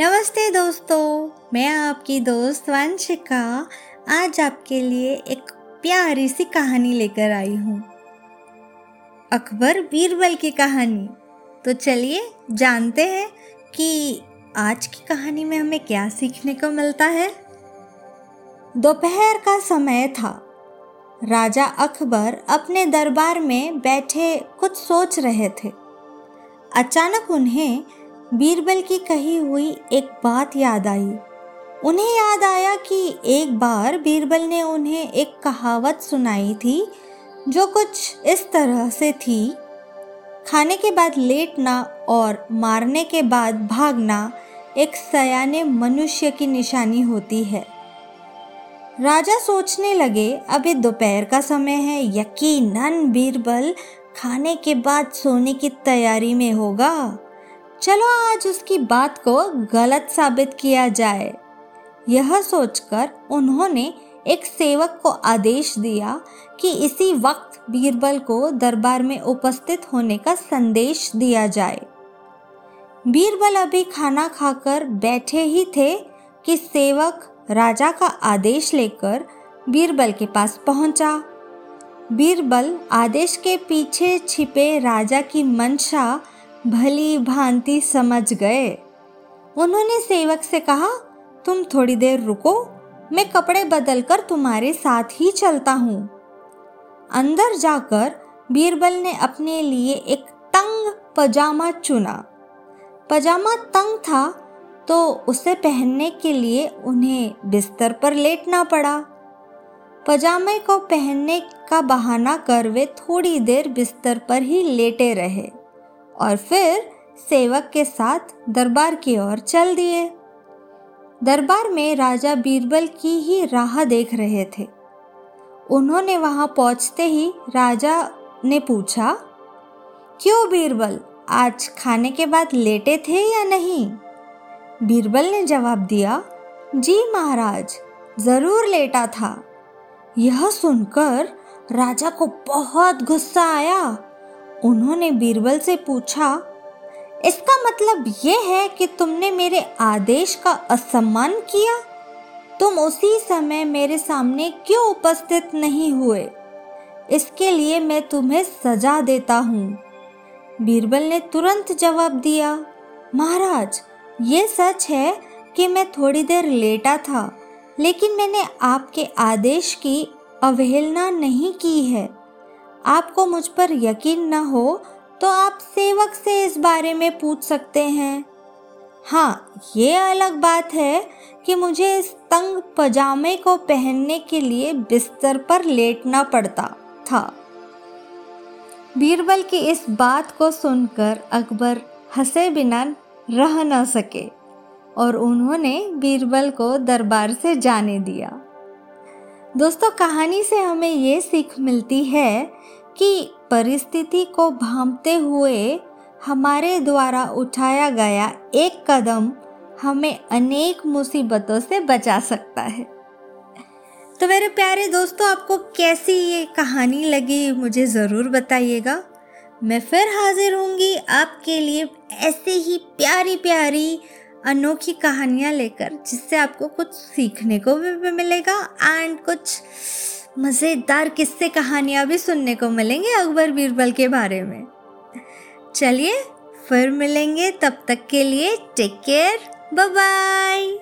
नमस्ते दोस्तों, मैं आपकी दोस्त वंशिका। आज आपके लिए एक प्यारी सी कहानी लेकर आई हूँ। अकबर बीरबल की कहानी। तो चलिए, जानते हैं कि आज की कहानी में हमें क्या सीखने को मिलता है। दोपहर का समय था। राजा अकबर अपने दरबार में बैठे कुछ सोच रहे थे। अचानक उन्हें बीरबल की कही हुई एक बात याद आई। उन्हें याद आया कि एक बार बीरबल ने उन्हें एक कहावत सुनाई थी, जो कुछ इस तरह से थी, खाने के बाद लेटना और मारने के बाद भागना एक सयाने मनुष्य की निशानी होती है। राजा सोचने लगे, अभी दोपहर का समय है, यकीनन बीरबल खाने के बाद सोने की तैयारी में होगा। चलो आज उसकी बात को गलत साबित किया जाए। यह सोचकर उन्होंने एक सेवक को आदेश दिया कि इसी वक्त बीरबल को दरबार में उपस्थित होने का संदेश दिया जाए। बीरबल अभी खाना खाकर बैठे ही थे कि सेवक राजा का आदेश लेकर बीरबल के पास पहुँचा। बीरबल आदेश के पीछे छिपे राजा की मंशा भली भांति समझ गए। उन्होंने सेवक से कहा, तुम थोड़ी देर रुको, मैं कपड़े बदलकर तुम्हारे साथ ही चलता हूँ। अंदर जाकर बीरबल ने अपने लिए एक तंग पजामा चुना। पजामा तंग था तो उसे पहनने के लिए उन्हें बिस्तर पर लेटना पड़ा। पजामे को पहनने का बहाना कर वे थोड़ी देर बिस्तर पर ही लेटे रहे। और फिर सेवक के साथ दरबार की ओर चल दिए। दरबार में राजा बीरबल की ही राह देख रहे थे। उन्होंने वहाँ पहुँचते ही राजा ने पूछा, क्यों बीरबल, आज खाने के बाद लेटे थे या नहीं? बीरबल ने जवाब दिया, जी महाराज, ज़रूर लेटा था। यह सुनकर राजा को बहुत गुस्सा आया। उन्होंने बीरबल से पूछा, इसका मतलब ये है कि तुमने मेरे आदेश का असम्मान किया? तुम उसी समय मेरे सामने क्यों उपस्थित नहीं हुए? इसके लिए मैं तुम्हें सजा देता हूँ। बीरबल ने तुरंत जवाब दिया, महाराज, ये सच है कि मैं थोड़ी देर लेटा था, लेकिन मैंने आपके आदेश की अवहेलना नहीं की है। आपको मुझ पर यकीन न हो तो आप सेवक से इस बारे में पूछ सकते हैं। हाँ ये अलग बात है कि मुझे इस तंग पजामे को पहनने के लिए बिस्तर पर लेटना पड़ता था। बीरबल की इस बात को सुनकर अकबर हंसे बिना रह न सके और उन्होंने बीरबल को दरबार से जाने दिया। दोस्तों, कहानी से हमें ये सीख मिलती है कि परिस्थिति को भांपते हुए हमारे द्वारा उठाया गया एक कदम हमें अनेक मुसीबतों से बचा सकता है। तो मेरे प्यारे दोस्तों, आपको कैसी ये कहानी लगी मुझे ज़रूर बताइएगा। मैं फिर हाजिर होंगी आपके लिए ऐसे ही प्यारी प्यारी अनोखी कहानियाँ लेकर, जिससे आपको कुछ सीखने को भी मिलेगा एंड कुछ मज़ेदार किस्से कहानियाँ भी सुनने को मिलेंगे अकबर बीरबल के बारे में। चलिए, फिर मिलेंगे तब तक के लिए टेक केयर बाय बाय